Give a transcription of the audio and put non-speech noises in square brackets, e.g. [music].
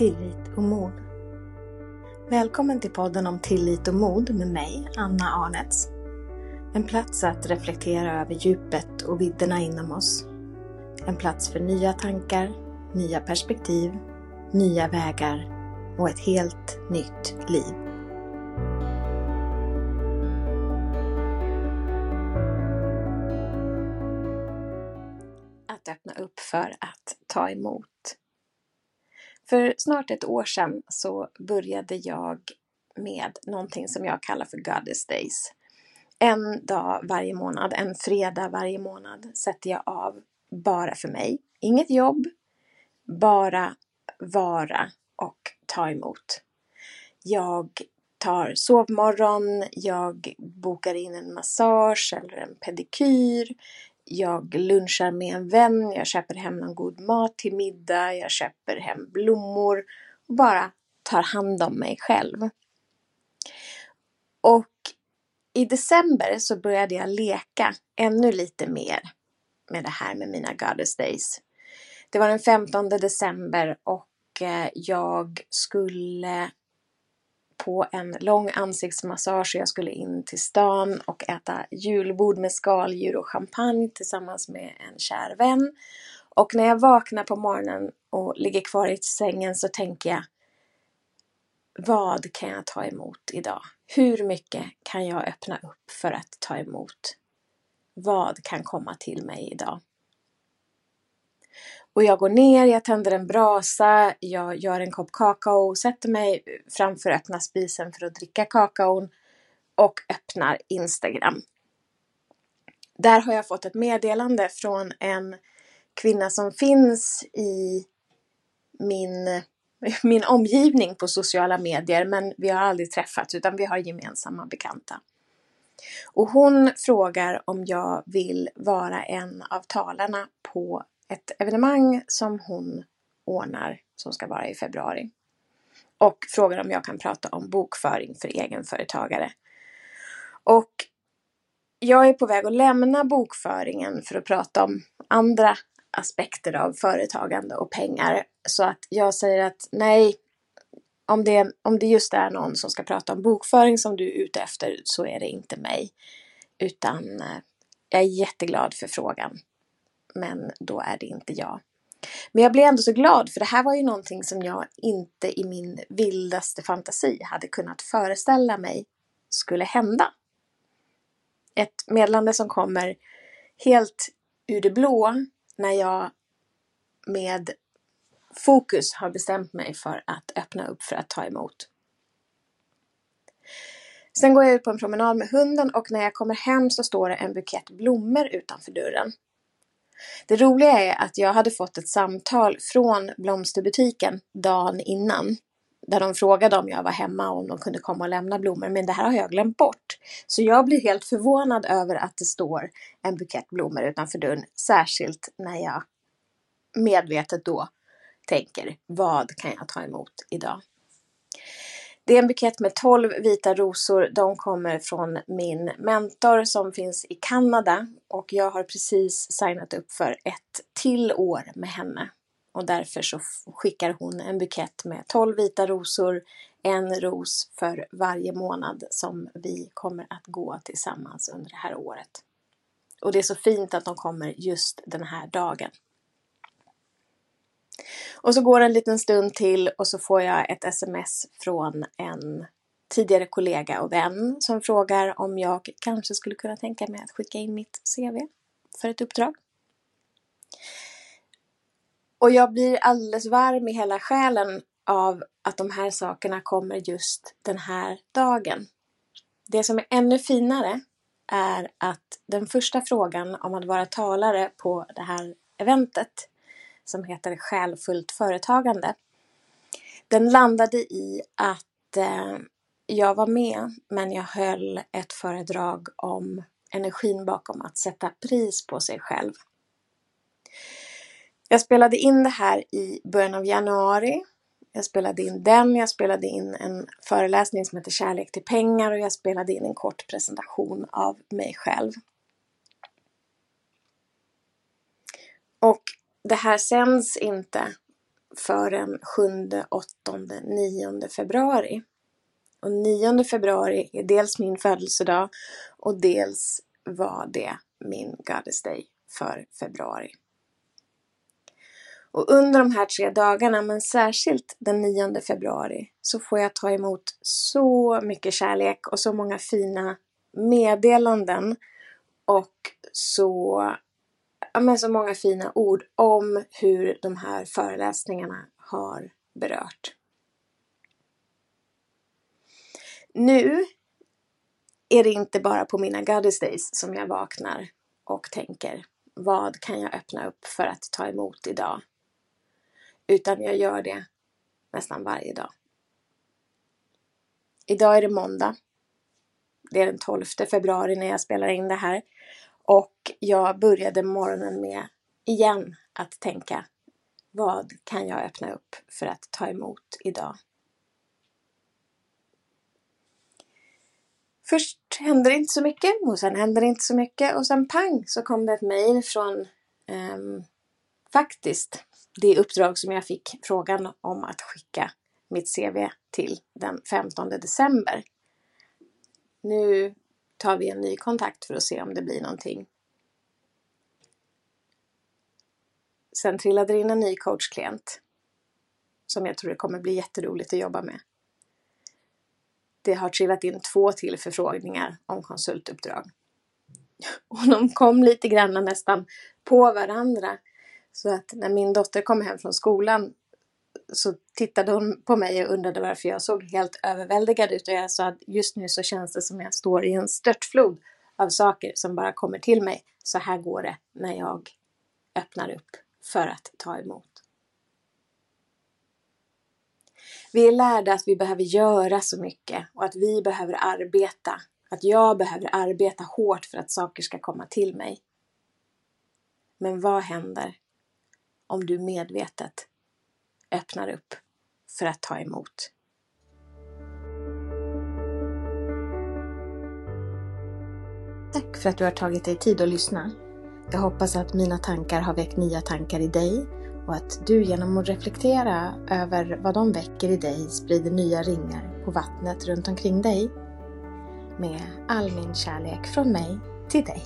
tillit och mod. Välkommen till podden om tillit och mod med mig, Anna Arnets. En plats att reflektera över djupet och vidderna inom oss. En plats för nya tankar, nya perspektiv, nya vägar och ett helt nytt liv. Att öppna upp för att ta emot. För snart ett år sedan så började jag med någonting som jag kallar för Goddess Days. En dag varje månad, en fredag varje månad, sätter jag av bara för mig. Inget jobb, bara vara och ta emot. Jag tar sovmorgon, jag bokar in en massage eller en pedikyr, jag lunchar med en vän, jag köper hem någon god mat till middag, jag köper hem blommor och bara tar hand om mig själv. Och i december så började jag leka ännu lite mer med det här med mina Goddess Days. Det var den 15 december och eh, jag skulle på en lång ansiktsmassage. och Jag skulle in till stan och äta julbord med skaldjur och champagne tillsammans med en kär vän. Och när jag vaknar på morgonen och ligger kvar i sängen så tänker jag vad kan jag ta emot idag? Hur mycket kan jag öppna upp för att ta emot? Vad kan komma till mig idag? Och jag går ner, jag tänder en brasa, jag gör en kopp kakao, sätter mig framför öppna spisen för att dricka kakaon och öppnar Instagram. Där har jag fått ett meddelande från en kvinna som finns i min, [laughs] min omgivning på sociala medier, men vi har aldrig träffats utan vi har gemensamma bekanta. Och hon frågar om jag vill vara en av talarna på ett evenemang som hon ordnar som ska vara i februari. Och frågar om jag kan prata om bokföring för egenföretagare. Och jag är på väg att lämna bokföringen för att prata om andra aspekter av företagande och pengar. Så att jag säger att nej, om det, om det just är någon som ska prata om bokföring som du är ute efter så är det inte mig. Utan eh, jag är jätteglad för frågan men då är det inte jag. Men jag blev ändå så glad för det här var ju någonting som jag inte i min vildaste fantasi hade kunnat föreställa mig skulle hända. Ett meddelande som kommer helt ur det blå när jag med fokus har bestämt mig för att öppna upp för att ta emot. Sen går jag ut på en promenad med hunden och när jag kommer hem så står det en bukett blommor utanför dörren. Det roliga är att jag hade fått ett samtal från blomsterbutiken dagen innan. Där de frågade om jag var hemma och om de kunde komma och lämna blommor. Men det här har jag glömt bort. Så jag blir helt förvånad över att det står en bukett blommor utanför dörren. Särskilt när jag medvetet då tänker, vad kan jag ta emot idag? Det är en bukett med 12 vita rosor. De kommer från min mentor som finns i Kanada och jag har precis signat upp för ett till år med henne. Och därför så skickar hon en bukett med 12 vita rosor, en ros för varje månad som vi kommer att gå tillsammans under det här året. Och det är så fint att de kommer just den här dagen. Och så går det en liten stund till och så får jag ett sms från en tidigare kollega och vän som frågar om jag kanske skulle kunna tänka mig att skicka in mitt CV för ett uppdrag. Och jag blir alldeles varm i hela själen av att de här sakerna kommer just den här dagen. Det som är ännu finare är att den första frågan om att vara talare på det här eventet som heter Själfullt företagande. Den landade i att eh, jag var med, men jag höll ett föredrag om energin bakom att sätta pris på sig själv. Jag spelade in det här i början av januari. Jag spelade in den, jag spelade in en föreläsning som heter Kärlek till pengar och jag spelade in en kort presentation av mig själv. Och det här sänds inte förrän 7, 8, 9 februari. Och 9 februari är dels min födelsedag och dels var det min Goddess Day för februari. Och under de här tre dagarna, men särskilt den 9 februari, så får jag ta emot så mycket kärlek och så många fina meddelanden och så, men så många fina ord om hur de här föreläsningarna har berört. Nu är det inte bara på mina Goddess Days som jag vaknar och tänker vad kan jag öppna upp för att ta emot idag? Utan jag gör det nästan varje dag. Idag är det måndag. Det är den 12 februari när jag spelar in det här. Och jag började morgonen med, igen, att tänka vad kan jag öppna upp för att ta emot idag? Först hände det inte så mycket och sen hände det inte så mycket och sen pang så kom det ett mejl från um, faktiskt det uppdrag som jag fick frågan om att skicka mitt CV till den 15 december. Nu tar vi en ny kontakt för att se om det blir någonting. Sen trillade det in en ny coachklient som jag tror det kommer bli jätteroligt att jobba med. Det har trillat in två till förfrågningar om konsultuppdrag. [laughs] Och de kom lite grann nästan på varandra. Så att när min dotter kom hem från skolan så tittade hon på mig och undrade varför jag såg helt överväldigad ut och jag sa att just nu så känns det som jag står i en störtflod av saker som bara kommer till mig. Så här går det när jag öppnar upp för att ta emot. Vi är lärda att vi behöver göra så mycket och att vi behöver arbeta. Att jag behöver arbeta hårt för att saker ska komma till mig. Men vad händer om du medvetet öppnar upp för att ta emot? Tack för att du har tagit dig tid att lyssna. Jag hoppas att mina tankar har väckt nya tankar i dig och att du genom att reflektera över vad de väcker i dig sprider nya ringar på vattnet runt omkring dig. Med all min kärlek från mig till dig.